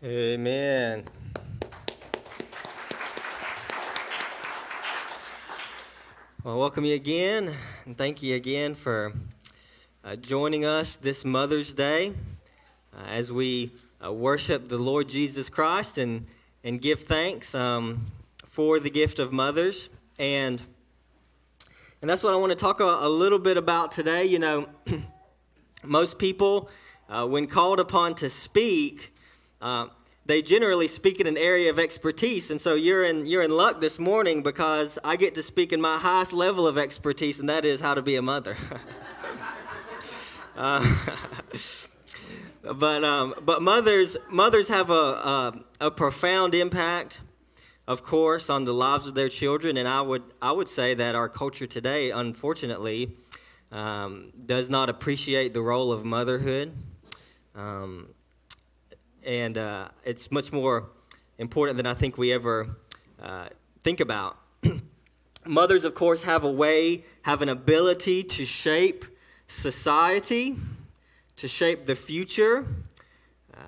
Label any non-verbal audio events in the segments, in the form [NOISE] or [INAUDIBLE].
Amen. Well, welcome you again, and thank you again for uh, joining us this Mother's Day uh, as we uh, worship the Lord Jesus Christ and, and give thanks um, for the gift of mothers. And, and that's what I want to talk a, a little bit about today. You know, [CLEARS THROAT] most people, uh, when called upon to speak, uh, they generally speak in an area of expertise, and so you're in you're in luck this morning because I get to speak in my highest level of expertise, and that is how to be a mother. [LAUGHS] uh, [LAUGHS] but um, but mothers mothers have a, a, a profound impact, of course, on the lives of their children, and I would I would say that our culture today, unfortunately, um, does not appreciate the role of motherhood. Um, and uh, it's much more important than I think we ever uh, think about. [CLEARS THROAT] Mothers, of course, have a way, have an ability to shape society, to shape the future uh,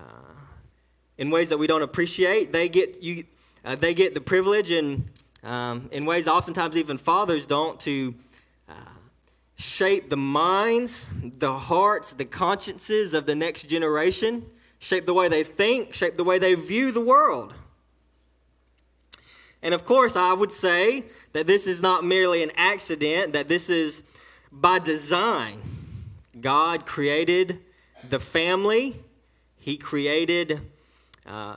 in ways that we don't appreciate. They get you, uh, they get the privilege, and um, in ways oftentimes even fathers don't, to uh, shape the minds, the hearts, the consciences of the next generation shape the way they think, shape the way they view the world. And of course, I would say that this is not merely an accident, that this is by design. God created the family, He created uh,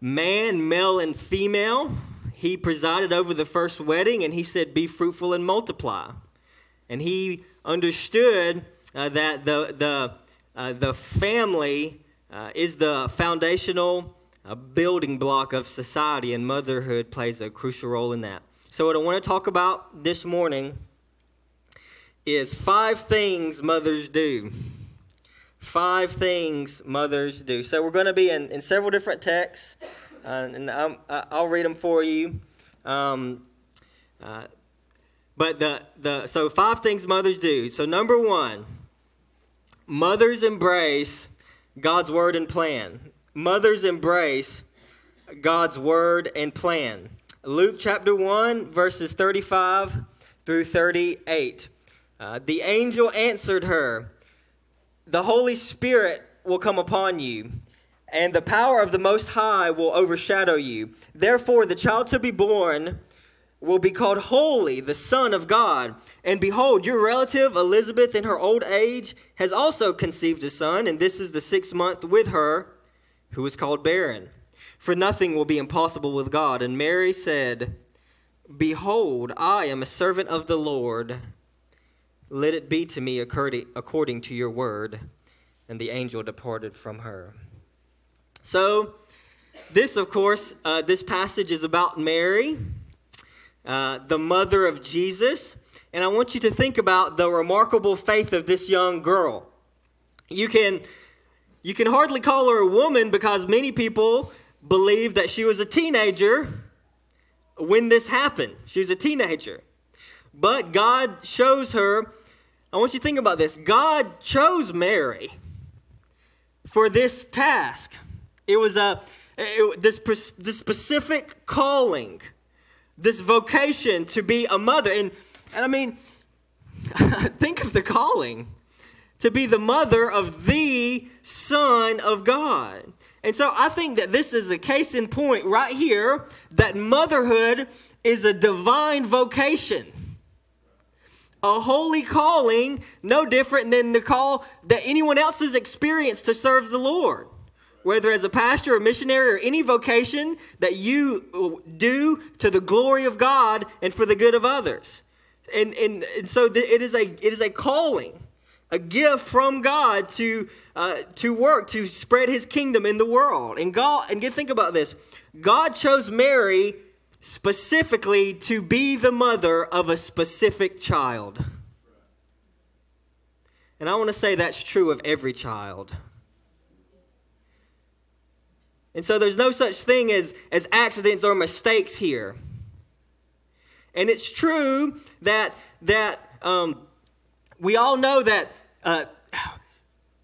man, male, and female. He presided over the first wedding and He said, Be fruitful and multiply. And He understood uh, that the, the, uh, the family uh, is the foundational uh, building block of society, and motherhood plays a crucial role in that. So, what I want to talk about this morning is five things mothers do. Five things mothers do. So, we're going to be in, in several different texts, uh, and i will read them for you. Um, uh, but the, the so five things mothers do. So number one, mothers embrace God's word and plan. Mothers embrace God's word and plan. Luke chapter 1, verses 35 through 38. Uh, the angel answered her, The Holy Spirit will come upon you, and the power of the Most High will overshadow you. Therefore, the child to be born will be called Holy, the Son of God. And behold, your relative Elizabeth, in her old age, has also conceived a son, and this is the sixth month with her, who is called barren. For nothing will be impossible with God. And Mary said, Behold, I am a servant of the Lord. Let it be to me according to your word. And the angel departed from her. So, this, of course, uh, this passage is about Mary uh, the mother of Jesus. And I want you to think about the remarkable faith of this young girl. You can, you can hardly call her a woman because many people believe that she was a teenager when this happened. She was a teenager. But God shows her, I want you to think about this. God chose Mary for this task. It was a it, this, this specific calling this vocation to be a mother. And, and I mean, [LAUGHS] think of the calling to be the mother of the Son of God. And so I think that this is a case in point right here that motherhood is a divine vocation. A holy calling, no different than the call that anyone else has experienced to serve the Lord whether as a pastor or missionary or any vocation that you do to the glory of God and for the good of others. And, and, and so it, is a, it is a calling, a gift from God to, uh, to work, to spread his kingdom in the world. And God, and get, think about this God chose Mary specifically to be the mother of a specific child. And I want to say that's true of every child. And so there's no such thing as, as accidents or mistakes here. And it's true that, that um, we all know that uh,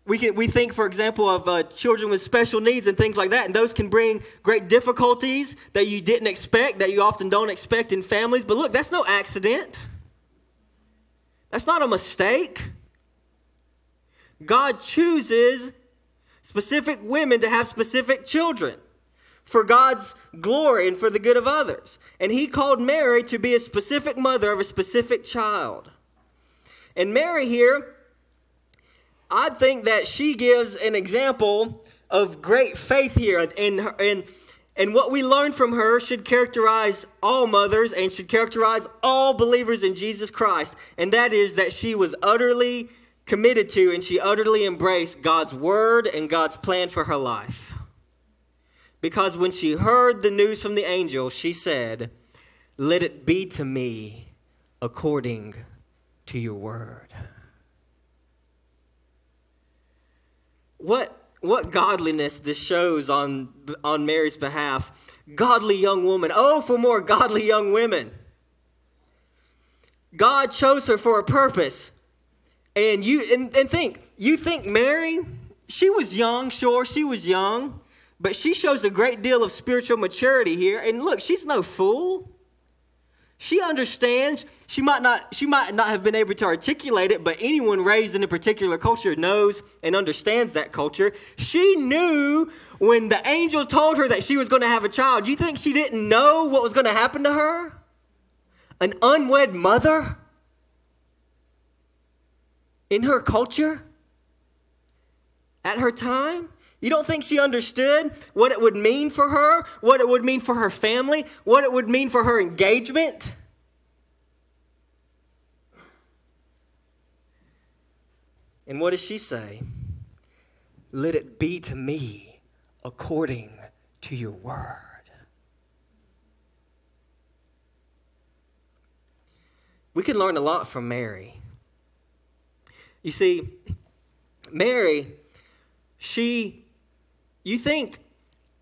we, can, we think, for example, of uh, children with special needs and things like that, and those can bring great difficulties that you didn't expect, that you often don't expect in families. But look, that's no accident, that's not a mistake. God chooses specific women to have specific children for God's glory and for the good of others. And he called Mary to be a specific mother of a specific child. And Mary here, I think that she gives an example of great faith here. And, and, and what we learn from her should characterize all mothers and should characterize all believers in Jesus Christ. And that is that she was utterly committed to and she utterly embraced God's word and God's plan for her life. Because when she heard the news from the angel, she said, Let it be to me according to your word. What, what godliness this shows on, on Mary's behalf. Godly young woman. Oh, for more godly young women. God chose her for a purpose. And you and, and think, you think Mary, she was young, sure, she was young. But she shows a great deal of spiritual maturity here. And look, she's no fool. She understands. She might not she might not have been able to articulate it, but anyone raised in a particular culture knows and understands that culture. She knew when the angel told her that she was going to have a child. You think she didn't know what was going to happen to her? An unwed mother in her culture at her time? You don't think she understood what it would mean for her, what it would mean for her family, what it would mean for her engagement? And what does she say? Let it be to me according to your word. We can learn a lot from Mary. You see, Mary, she you think,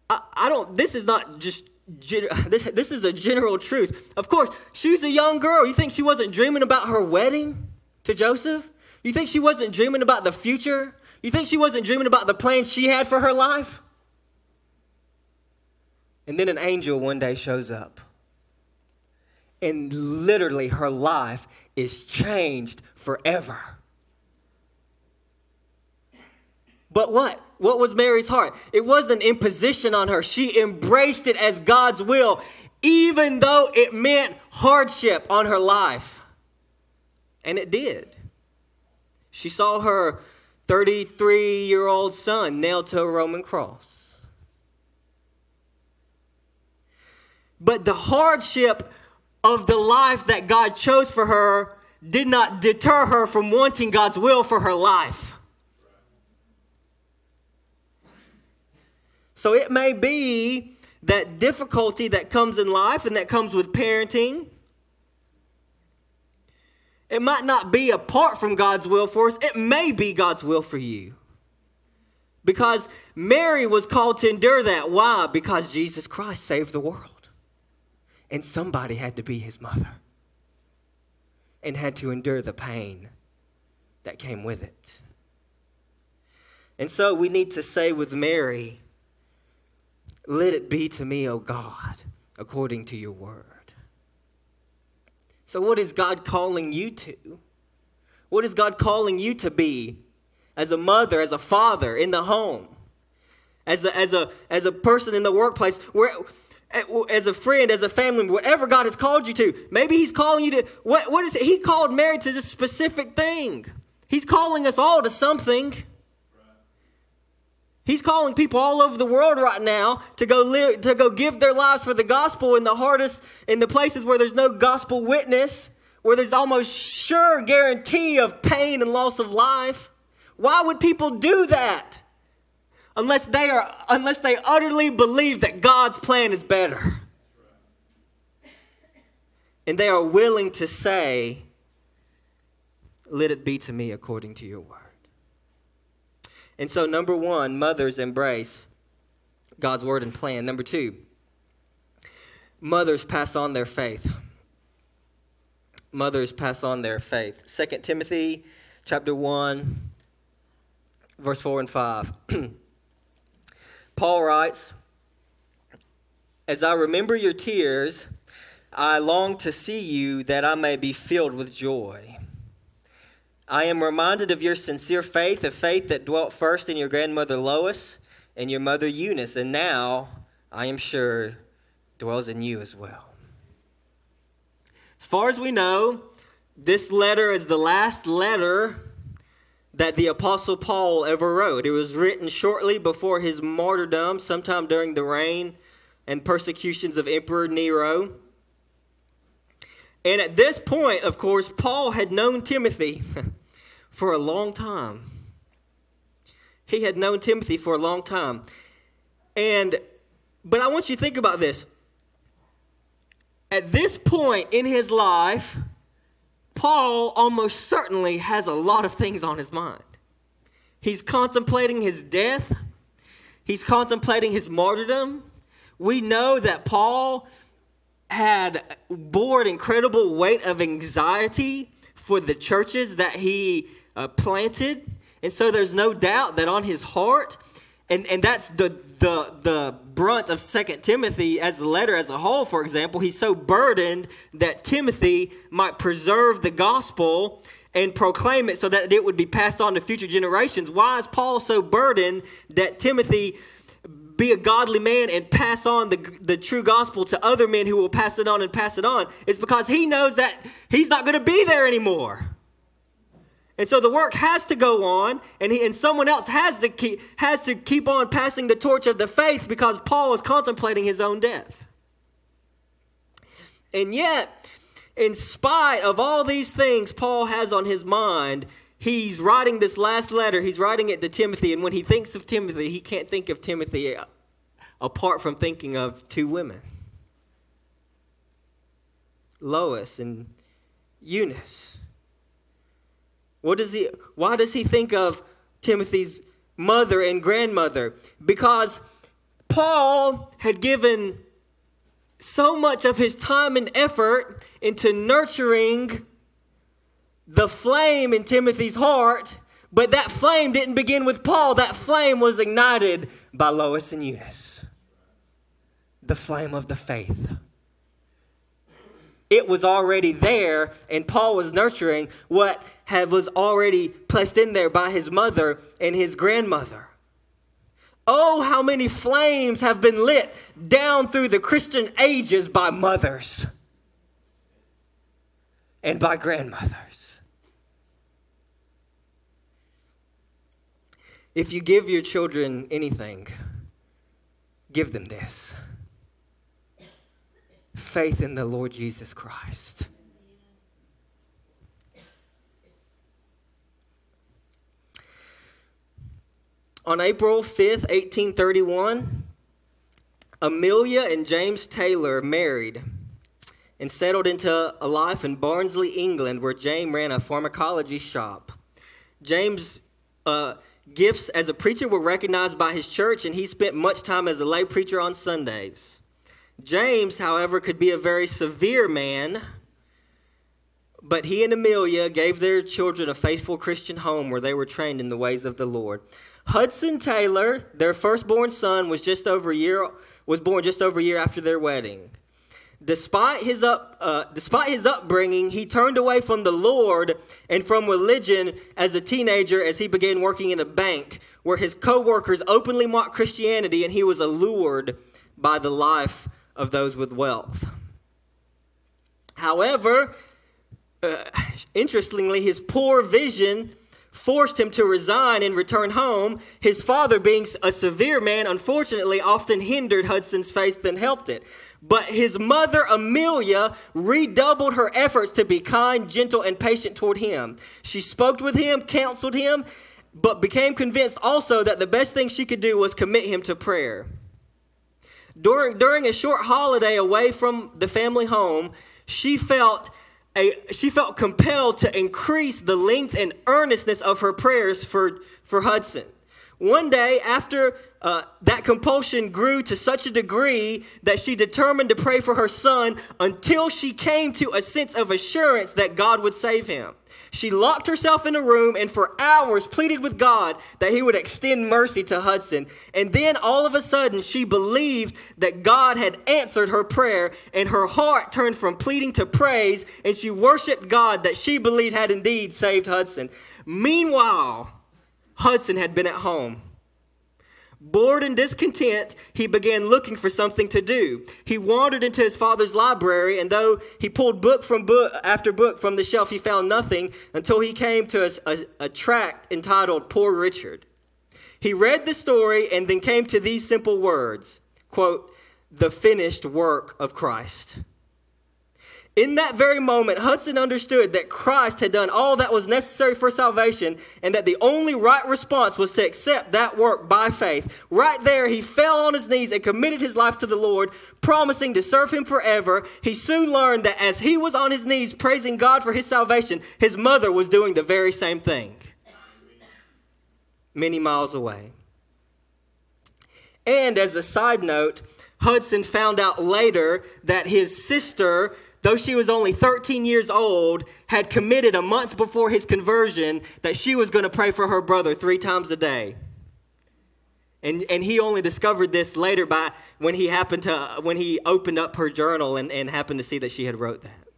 I, I don't, this is not just, [LAUGHS] this, this is a general truth. Of course, she's a young girl. You think she wasn't dreaming about her wedding to Joseph? You think she wasn't dreaming about the future? You think she wasn't dreaming about the plans she had for her life? And then an angel one day shows up. And literally, her life is changed forever. But what? What was Mary's heart? It wasn't imposition on her. She embraced it as God's will, even though it meant hardship on her life. And it did. She saw her 33 year old son nailed to a Roman cross. But the hardship of the life that God chose for her did not deter her from wanting God's will for her life. So it may be that difficulty that comes in life and that comes with parenting. It might not be apart from God's will for us, it may be God's will for you. Because Mary was called to endure that. Why? Because Jesus Christ saved the world. And somebody had to be his mother and had to endure the pain that came with it. And so we need to say with Mary, let it be to me, O God, according to your word. So, what is God calling you to? What is God calling you to be as a mother, as a father in the home, as a, as a, as a person in the workplace, where, eh, as a friend, as a family, whatever God has called you to? Maybe He's calling you to, what, what is it? He called Mary to this specific thing. He's calling us all to something. He's calling people all over the world right now to go live, to go give their lives for the gospel in the hardest, in the places where there's no gospel witness, where there's almost sure guarantee of pain and loss of life. Why would people do that? Unless they are, unless they utterly believe that God's plan is better. And they are willing to say, Let it be to me according to your word. And so, number one, mothers embrace God's word and plan. Number two, mothers pass on their faith. Mothers pass on their faith. 2 Timothy chapter 1, verse 4 and 5. [CLEARS THROAT] Paul writes, As I remember your tears, I long to see you that I may be filled with joy. I am reminded of your sincere faith, a faith that dwelt first in your grandmother Lois and your mother Eunice, and now, I am sure, dwells in you as well. As far as we know, this letter is the last letter that the Apostle Paul ever wrote. It was written shortly before his martyrdom, sometime during the reign and persecutions of Emperor Nero. And at this point, of course, Paul had known Timothy [LAUGHS] for a long time. He had known Timothy for a long time. And but I want you to think about this. At this point in his life, Paul almost certainly has a lot of things on his mind. He's contemplating his death, he's contemplating his martyrdom. We know that Paul had bore an incredible weight of anxiety for the churches that he uh, planted. And so there's no doubt that on his heart, and, and that's the, the, the brunt of Second Timothy as a letter as a whole, for example. He's so burdened that Timothy might preserve the gospel and proclaim it so that it would be passed on to future generations. Why is Paul so burdened that Timothy be a godly man and pass on the, the true gospel to other men who will pass it on and pass it on? It's because he knows that he's not going to be there anymore. And so the work has to go on, and, he, and someone else has to, keep, has to keep on passing the torch of the faith because Paul is contemplating his own death. And yet, in spite of all these things Paul has on his mind, he's writing this last letter. He's writing it to Timothy, and when he thinks of Timothy, he can't think of Timothy uh, apart from thinking of two women Lois and Eunice. What does he, why does he think of Timothy's mother and grandmother? Because Paul had given so much of his time and effort into nurturing the flame in Timothy's heart, but that flame didn't begin with Paul. That flame was ignited by Lois and Eunice. The flame of the faith it was already there, and Paul was nurturing what had, was already placed in there by his mother and his grandmother. Oh, how many flames have been lit down through the Christian ages by mothers and by grandmothers. If you give your children anything, give them this faith in the Lord Jesus Christ. On April 5th, 1831, Amelia and James Taylor married and settled into a life in Barnsley, England, where James ran a pharmacology shop. James' uh, gifts as a preacher were recognized by his church, and he spent much time as a lay preacher on Sundays. James, however, could be a very severe man, but he and Amelia gave their children a faithful Christian home where they were trained in the ways of the Lord. Hudson Taylor, their firstborn son, was just over a year was born just over a year after their wedding. Despite his up, uh, despite his upbringing, he turned away from the Lord and from religion as a teenager as he began working in a bank, where his coworkers openly mocked Christianity, and he was allured by the life of those with wealth. However, uh, interestingly, his poor vision forced him to resign and return home. His father, being a severe man, unfortunately often hindered Hudson's faith than helped it. But his mother, Amelia, redoubled her efforts to be kind, gentle, and patient toward him. She spoke with him, counseled him, but became convinced also that the best thing she could do was commit him to prayer. During, during a short holiday away from the family home, she felt, a, she felt compelled to increase the length and earnestness of her prayers for, for Hudson. One day, after uh, that compulsion grew to such a degree that she determined to pray for her son until she came to a sense of assurance that God would save him. She locked herself in a room and for hours pleaded with God that he would extend mercy to Hudson. And then all of a sudden, she believed that God had answered her prayer, and her heart turned from pleading to praise, and she worshiped God that she believed had indeed saved Hudson. Meanwhile, Hudson had been at home. Bored and discontent, he began looking for something to do. He wandered into his father's library, and though he pulled book from book after book from the shelf, he found nothing until he came to a, a, a tract entitled Poor Richard. He read the story and then came to these simple words quote, the finished work of Christ. In that very moment, Hudson understood that Christ had done all that was necessary for salvation and that the only right response was to accept that work by faith. Right there, he fell on his knees and committed his life to the Lord, promising to serve him forever. He soon learned that as he was on his knees praising God for his salvation, his mother was doing the very same thing many miles away. And as a side note, Hudson found out later that his sister though she was only 13 years old, had committed a month before his conversion that she was going to pray for her brother three times a day. And, and he only discovered this later by when he happened to when he opened up her journal and, and happened to see that she had wrote that.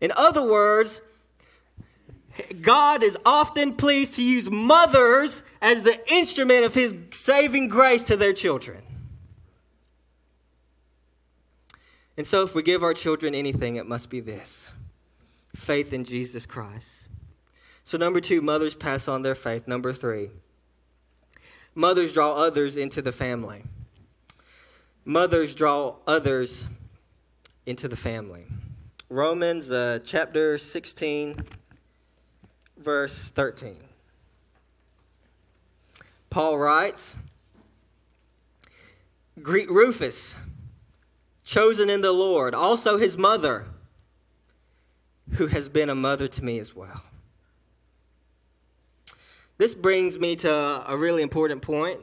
In other words, God is often pleased to use mothers as the instrument of his saving grace to their children. And so, if we give our children anything, it must be this faith in Jesus Christ. So, number two, mothers pass on their faith. Number three, mothers draw others into the family. Mothers draw others into the family. Romans uh, chapter 16, verse 13. Paul writes, Greet Rufus chosen in the Lord, also his mother, who has been a mother to me as well. This brings me to a really important point,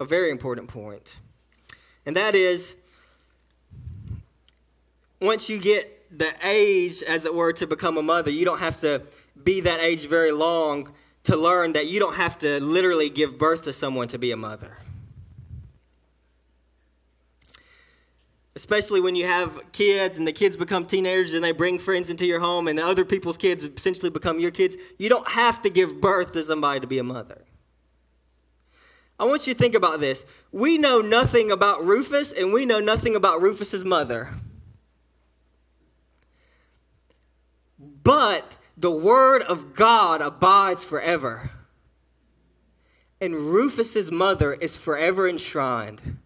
a very important point, and that is once you get the age, as it were, to become a mother, you don't have to be that age very long to learn that you don't have to literally give birth to someone to be a mother. Especially when you have kids and the kids become teenagers and they bring friends into your home and the other people's kids essentially become your kids, you don't have to give birth to somebody to be a mother. I want you to think about this. We know nothing about Rufus and we know nothing about Rufus's mother. But the word of God abides forever. And Rufus's mother is forever enshrined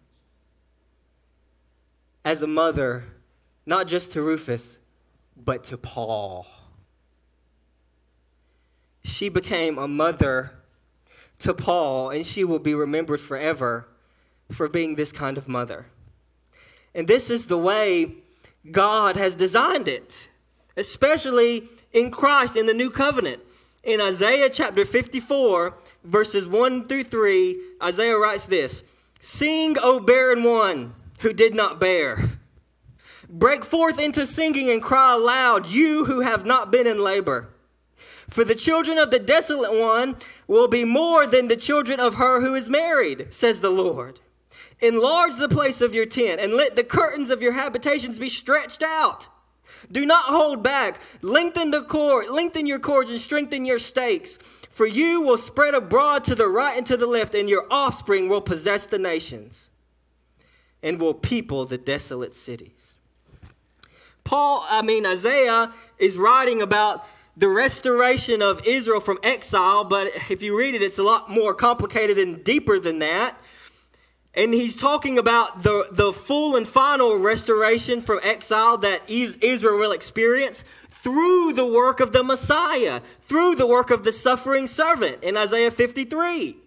as a mother, not just to Rufus, but to Paul. She became a mother to Paul, and she will be remembered forever for being this kind of mother. And this is the way God has designed it, especially in Christ in the new covenant. In Isaiah chapter 54, verses 1 through 3, Isaiah writes this Sing, O barren one who did not bear. Break forth into singing and cry aloud, you who have not been in labor. For the children of the desolate one will be more than the children of her who is married, says the Lord. Enlarge the place of your tent, and let the curtains of your habitations be stretched out. Do not hold back. Lengthen the cord, lengthen your cords, and strengthen your stakes. For you will spread abroad to the right and to the left, and your offspring will possess the nations and will people the desolate cities. Paul, I mean, Isaiah is writing about the restoration of Israel from exile, but if you read it, it's a lot more complicated and deeper than that. And he's talking about the, the full and final restoration from exile that Israel will experience through the work of the Messiah, through the work of the suffering servant in Isaiah 53.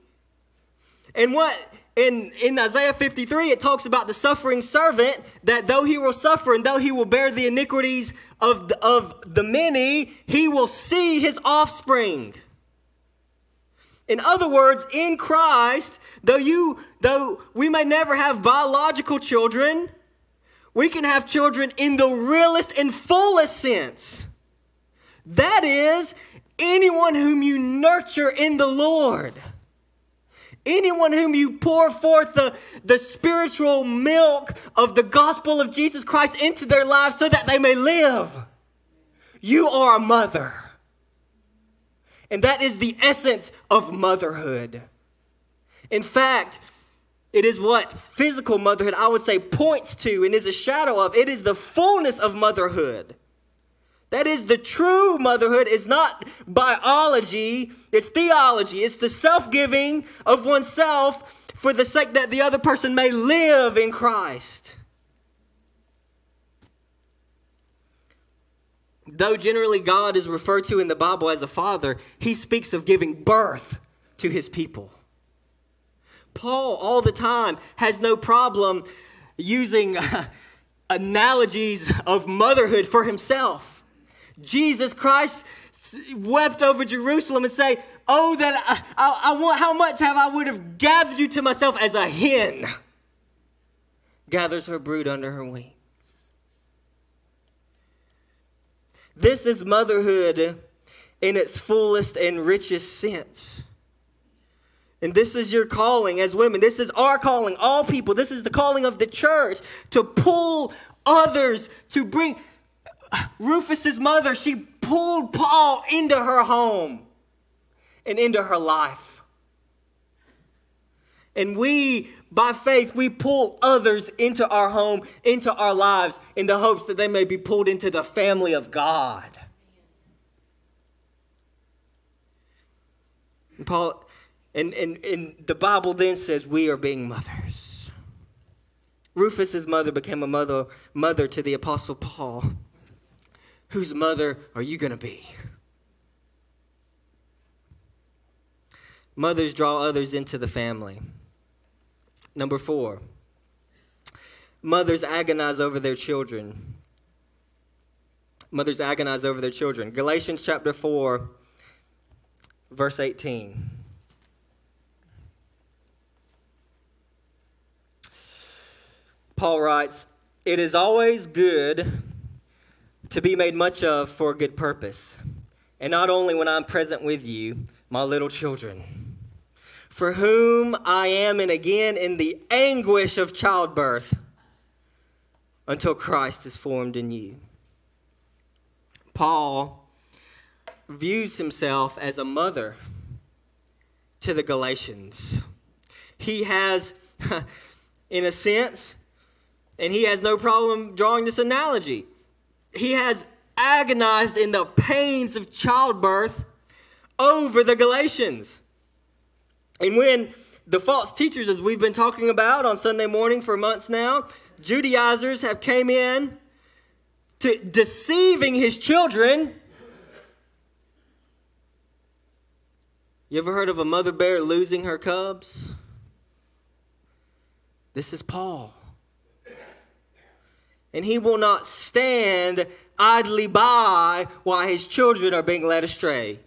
And what in, in Isaiah 53, it talks about the suffering servant that though he will suffer and though he will bear the iniquities of the, of the many, he will see his offspring. In other words, in Christ, though you though we may never have biological children, we can have children in the realest and fullest sense. That is anyone whom you nurture in the Lord. Anyone whom you pour forth the, the spiritual milk of the gospel of Jesus Christ into their lives so that they may live. You are a mother. And that is the essence of motherhood. In fact, it is what physical motherhood, I would say, points to and is a shadow of. It is the fullness of motherhood. That is the true motherhood. It's not biology, it's theology. It's the self giving of oneself for the sake that the other person may live in Christ. Though generally God is referred to in the Bible as a father, he speaks of giving birth to his people. Paul, all the time, has no problem using [LAUGHS] analogies of motherhood for himself. Jesus Christ wept over Jerusalem and say, "Oh, that I, I, I, want how much have I would have gathered you to myself as a hen gathers her brood under her wing." This is motherhood in its fullest and richest sense. And this is your calling as women. This is our calling, all people. This is the calling of the church to pull others, to bring. Rufus's mother, she pulled Paul into her home and into her life. And we, by faith, we pull others into our home, into our lives, in the hopes that they may be pulled into the family of God. And Paul, and, and, and the Bible then says we are being mothers. Rufus's mother became a mother, mother to the Apostle Paul. Whose mother are you going to be? Mothers draw others into the family. Number four, mothers agonize over their children. Mothers agonize over their children. Galatians chapter 4, verse 18. Paul writes, It is always good to be made much of for a good purpose, and not only when I'm present with you, my little children, for whom I am and again in the anguish of childbirth until Christ is formed in you. Paul views himself as a mother to the Galatians. He has, [LAUGHS] in a sense, and he has no problem drawing this analogy. He has agonized in the pains of childbirth over the Galatians. And when the false teachers, as we've been talking about on Sunday morning for months now, Judaizers have came in to deceiving his children. You ever heard of a mother bear losing her cubs? This is Paul and he will not stand idly by while his children are being led astray.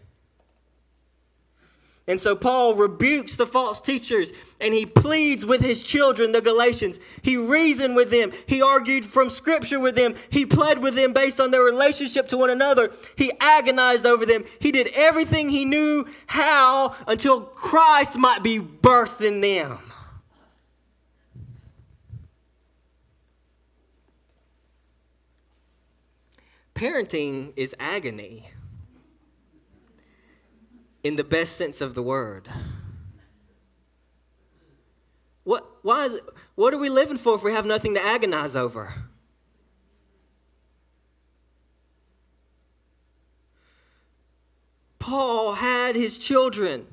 And so Paul rebukes the false teachers and he pleads with his children, the Galatians. He reasoned with them. He argued from scripture with them. He pled with them based on their relationship to one another. He agonized over them. He did everything he knew how until Christ might be birthed in them. Parenting is agony in the best sense of the word. What, why is what are we living for if we have nothing to agonize over? Paul had his children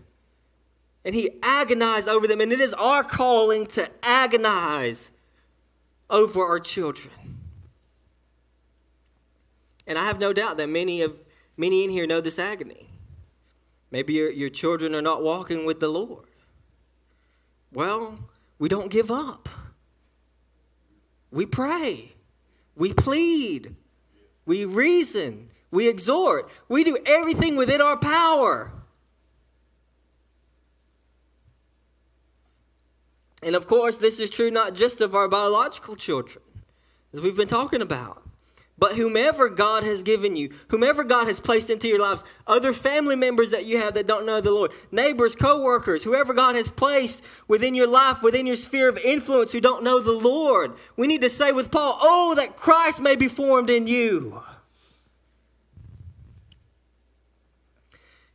and he agonized over them, and it is our calling to agonize over our children. And I have no doubt that many of many in here know this agony. Maybe your, your children are not walking with the Lord. Well, we don't give up. We pray. We plead. We reason. We exhort. We do everything within our power And of course, this is true not just of our biological children, as we've been talking about, but whomever God has given you, whomever God has placed into your lives, other family members that you have that don't know the Lord, neighbors, co workers, whoever God has placed within your life, within your sphere of influence who don't know the Lord. We need to say with Paul, Oh, that Christ may be formed in you.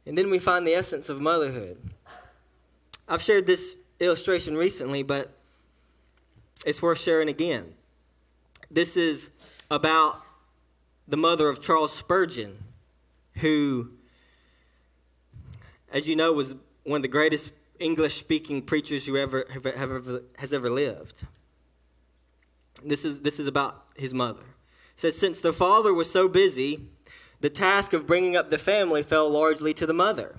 And then we find the essence of motherhood. I've shared this illustration recently, but it's worth sharing again. This is about the mother of Charles Spurgeon, who, as you know, was one of the greatest English speaking preachers who ever, have, have ever has ever lived. This is, this is about his mother. It says, Since the father was so busy, the task of bringing up the family fell largely to the mother.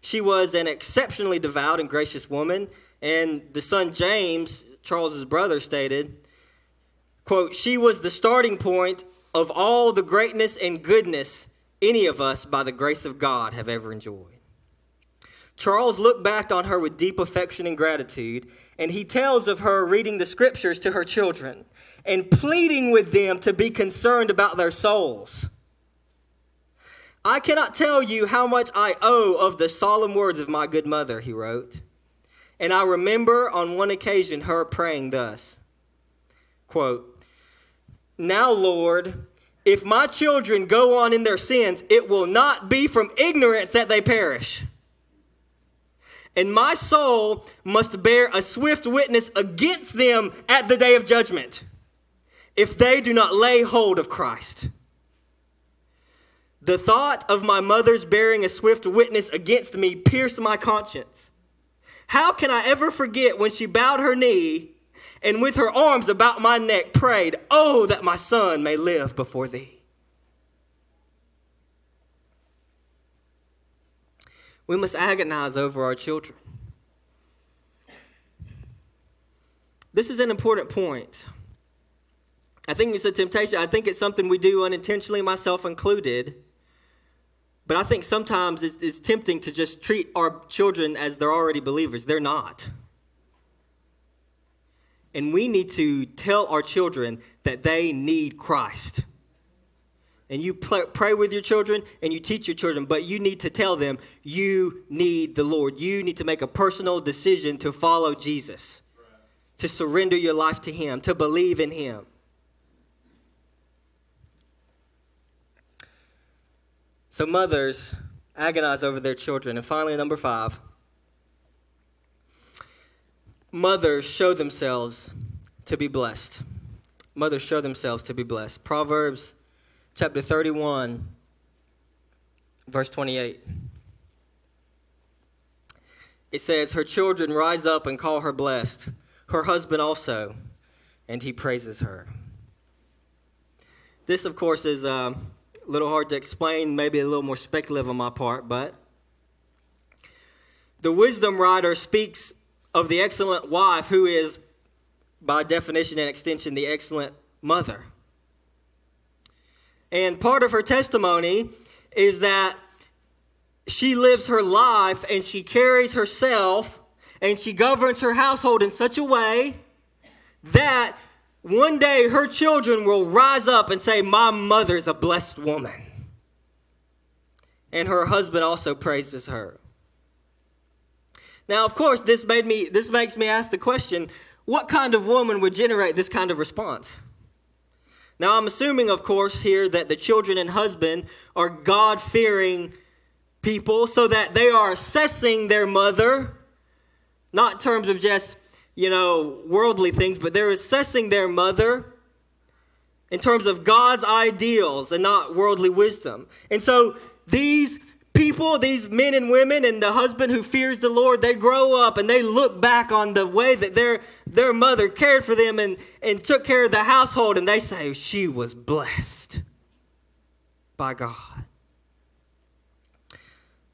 She was an exceptionally devout and gracious woman, and the son James, Charles's brother, stated, quote, She was the starting point of all the greatness and goodness any of us, by the grace of God, have ever enjoyed. Charles looked back on her with deep affection and gratitude, and he tells of her reading the scriptures to her children and pleading with them to be concerned about their souls. I cannot tell you how much I owe of the solemn words of my good mother, he wrote. And I remember on one occasion her praying thus quote, Now, Lord, if my children go on in their sins, it will not be from ignorance that they perish. And my soul must bear a swift witness against them at the day of judgment if they do not lay hold of Christ. The thought of my mother's bearing a swift witness against me pierced my conscience. How can I ever forget when she bowed her knee and with her arms about my neck prayed, Oh, that my son may live before thee? We must agonize over our children. This is an important point. I think it's a temptation. I think it's something we do unintentionally, myself included. But I think sometimes it's, it's, tempting to just treat our children as they're already believers. They're not. And we need to tell our children that they need Christ. And you pray with your children and you teach your children, but you need to tell them you need the Lord. You need to make a personal decision to follow Jesus, to surrender your life to Him, to believe in Him. So mothers agonize over their children. And finally, number five, mothers show themselves to be blessed. Mothers show themselves to be blessed. Proverbs chapter 31, verse 28. It says, Her children rise up and call her blessed, her husband also, and he praises her. This, of course, is. Uh, a little hard to explain, maybe a little more speculative on my part, but the wisdom writer speaks of the excellent wife who is, by definition and extension, the excellent mother. And part of her testimony is that she lives her life and she carries herself and she governs her household in such a way that one day her children will rise up and say, My mother is a blessed woman. And her husband also praises her. Now, of course, this made me this makes me ask the question, what kind of woman would generate this kind of response? Now, I'm assuming, of course, here that the children and husband are God fearing people so that they are assessing their mother, not in terms of just you know, worldly things, but they're assessing their mother in terms of God's ideals and not worldly wisdom. And so these people, these men and women, and the husband who fears the Lord, they grow up and they look back on the way that their, their mother cared for them and, and took care of the household, and they say, oh, She was blessed by God.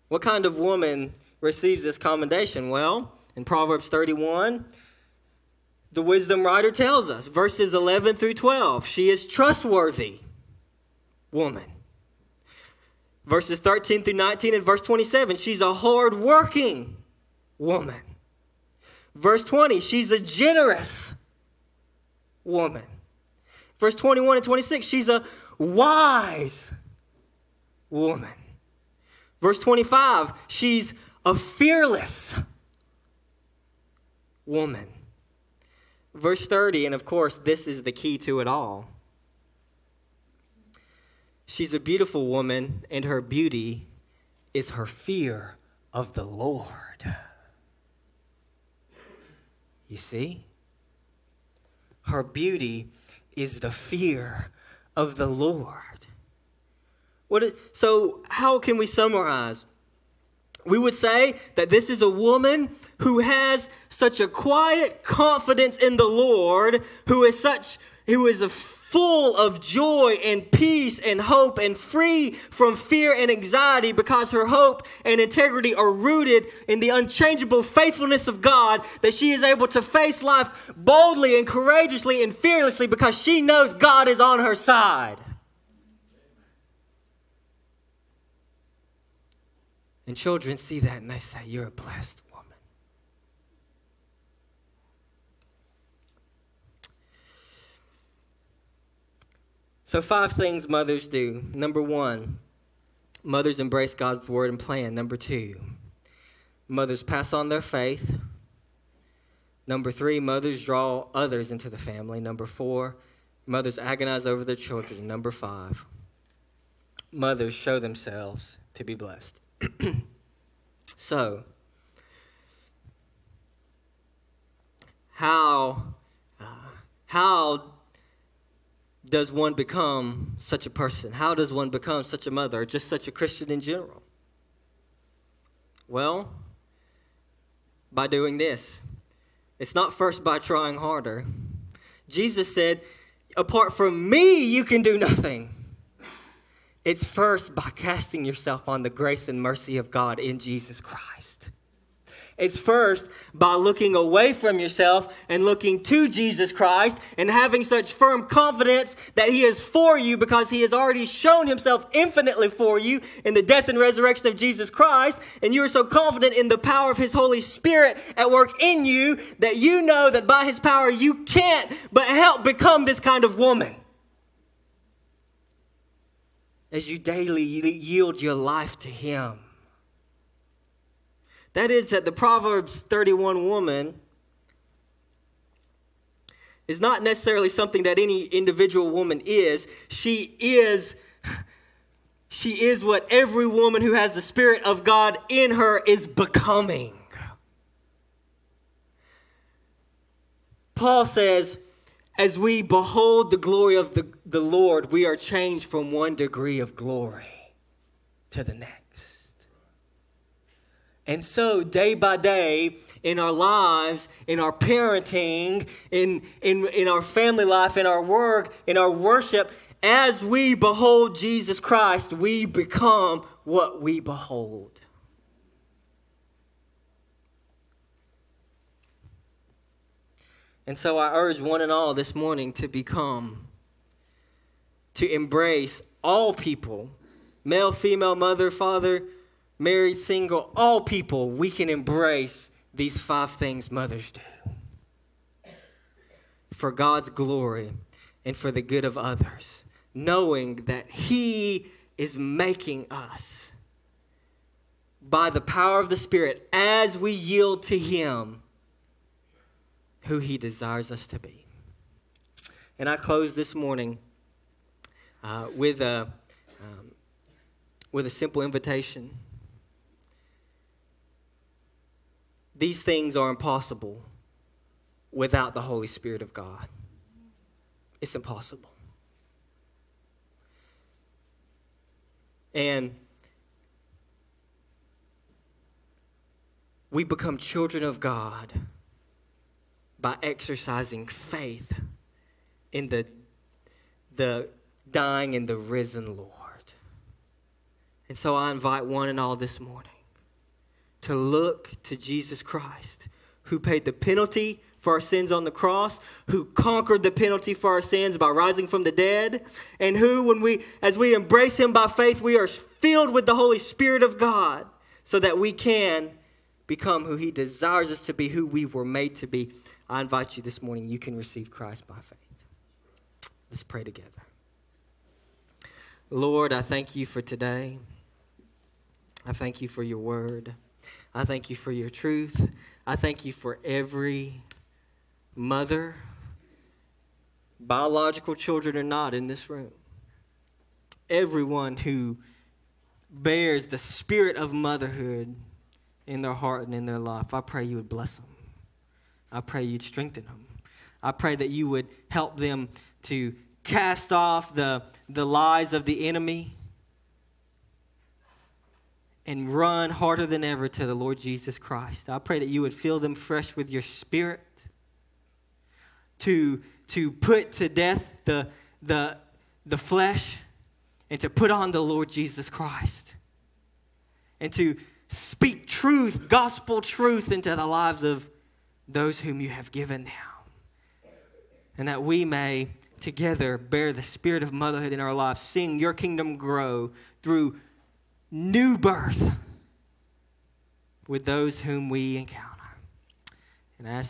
What kind of woman receives this commendation? Well, in Proverbs 31, the wisdom writer tells us, verses 11 through 12, she is trustworthy woman. Verses 13 through 19 and verse 27, she's a hard-working woman. Verse 20, she's a generous woman. Verse 21 and 26, she's a wise woman. Verse 25, she's a fearless woman. Verse 30, and of course, this is the key to it all. She's a beautiful woman, and her beauty is her fear of the Lord. You see? Her beauty is the fear of the Lord. What is, so, how can we summarize? We would say that this is a woman who has such a quiet confidence in the Lord, who is such who is a full of joy and peace and hope and free from fear and anxiety because her hope and integrity are rooted in the unchangeable faithfulness of God that she is able to face life boldly and courageously and fearlessly because she knows God is on her side. And children see that and they say, You're a blessed woman. So, five things mothers do. Number one, mothers embrace God's word and plan. Number two, mothers pass on their faith. Number three, mothers draw others into the family. Number four, mothers agonize over their children. Number five, mothers show themselves to be blessed. [CLEARS THROAT] so, how uh, how does one become such a person? How does one become such a mother, or just such a Christian in general? Well, by doing this. It's not first by trying harder. Jesus said, Apart from me, you can do nothing. It's first by casting yourself on the grace and mercy of God in Jesus Christ. It's first by looking away from yourself and looking to Jesus Christ and having such firm confidence that He is for you because He has already shown Himself infinitely for you in the death and resurrection of Jesus Christ. And you are so confident in the power of His Holy Spirit at work in you that you know that by His power you can't but help become this kind of woman as you daily yield your life to Him. That is, that the Proverbs 31 woman is not necessarily something that any individual woman is. She is. She is what every woman who has the Spirit of God in her is becoming. Paul says, as we behold the glory of the, the Lord, we are changed from one degree of glory to the next. And so, day by day, in our lives, in our parenting, in, in, in our family life, in our work, in our worship, as we behold Jesus Christ, we become what we behold. And so I urge one and all this morning to become, to embrace all people male, female, mother, father, married, single, all people, we can embrace these five things mothers do for God's glory and for the good of others, knowing that He is making us by the power of the Spirit as we yield to Him who He desires us to be. And I close this morning uh, with, a, um, with a simple invitation. These things are impossible without the Holy Spirit of God. It's impossible. And we become children of God by exercising faith in the, the dying and the risen Lord. And so I invite one and all this morning to look to Jesus Christ, who paid the penalty for our sins on the cross, who conquered the penalty for our sins by rising from the dead, and who, when we, as we embrace him by faith, we are filled with the Holy Spirit of God so that we can become who He desires us to be, who we were made to be, I invite you this morning, you can receive Christ by faith. Let's pray together. Lord, I thank you for today. I thank you for your word. I thank you for your truth. I thank you for every mother, biological children or not, in this room. Everyone who bears the spirit of motherhood in their heart and in their life, I pray you would bless them. I pray you'd strengthen them. I pray that you would help them to cast off the, the lies of the enemy and run harder than ever to the Lord Jesus Christ. I pray that you would fill them fresh with your spirit to, to put to death the, the, the flesh and to put on the Lord Jesus Christ and to speak truth, gospel truth into the lives of those whom you have given now. And that we may together bear the spirit of motherhood in our lives, seeing your kingdom grow through new birth with those whom we encounter. And I ask